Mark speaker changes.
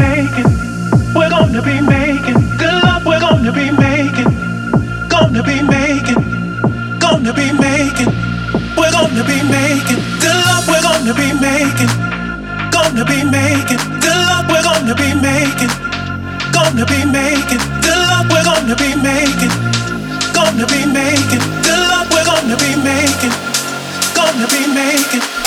Speaker 1: making, we're gonna be making good love. We're gonna be making, gonna be making, gonna be making. We're gonna be making good love. We're gonna be making, gonna be making good love. We're gonna be making, gonna be making good love. We're gonna be making, gonna be making good love. We're gonna be making, gonna be making.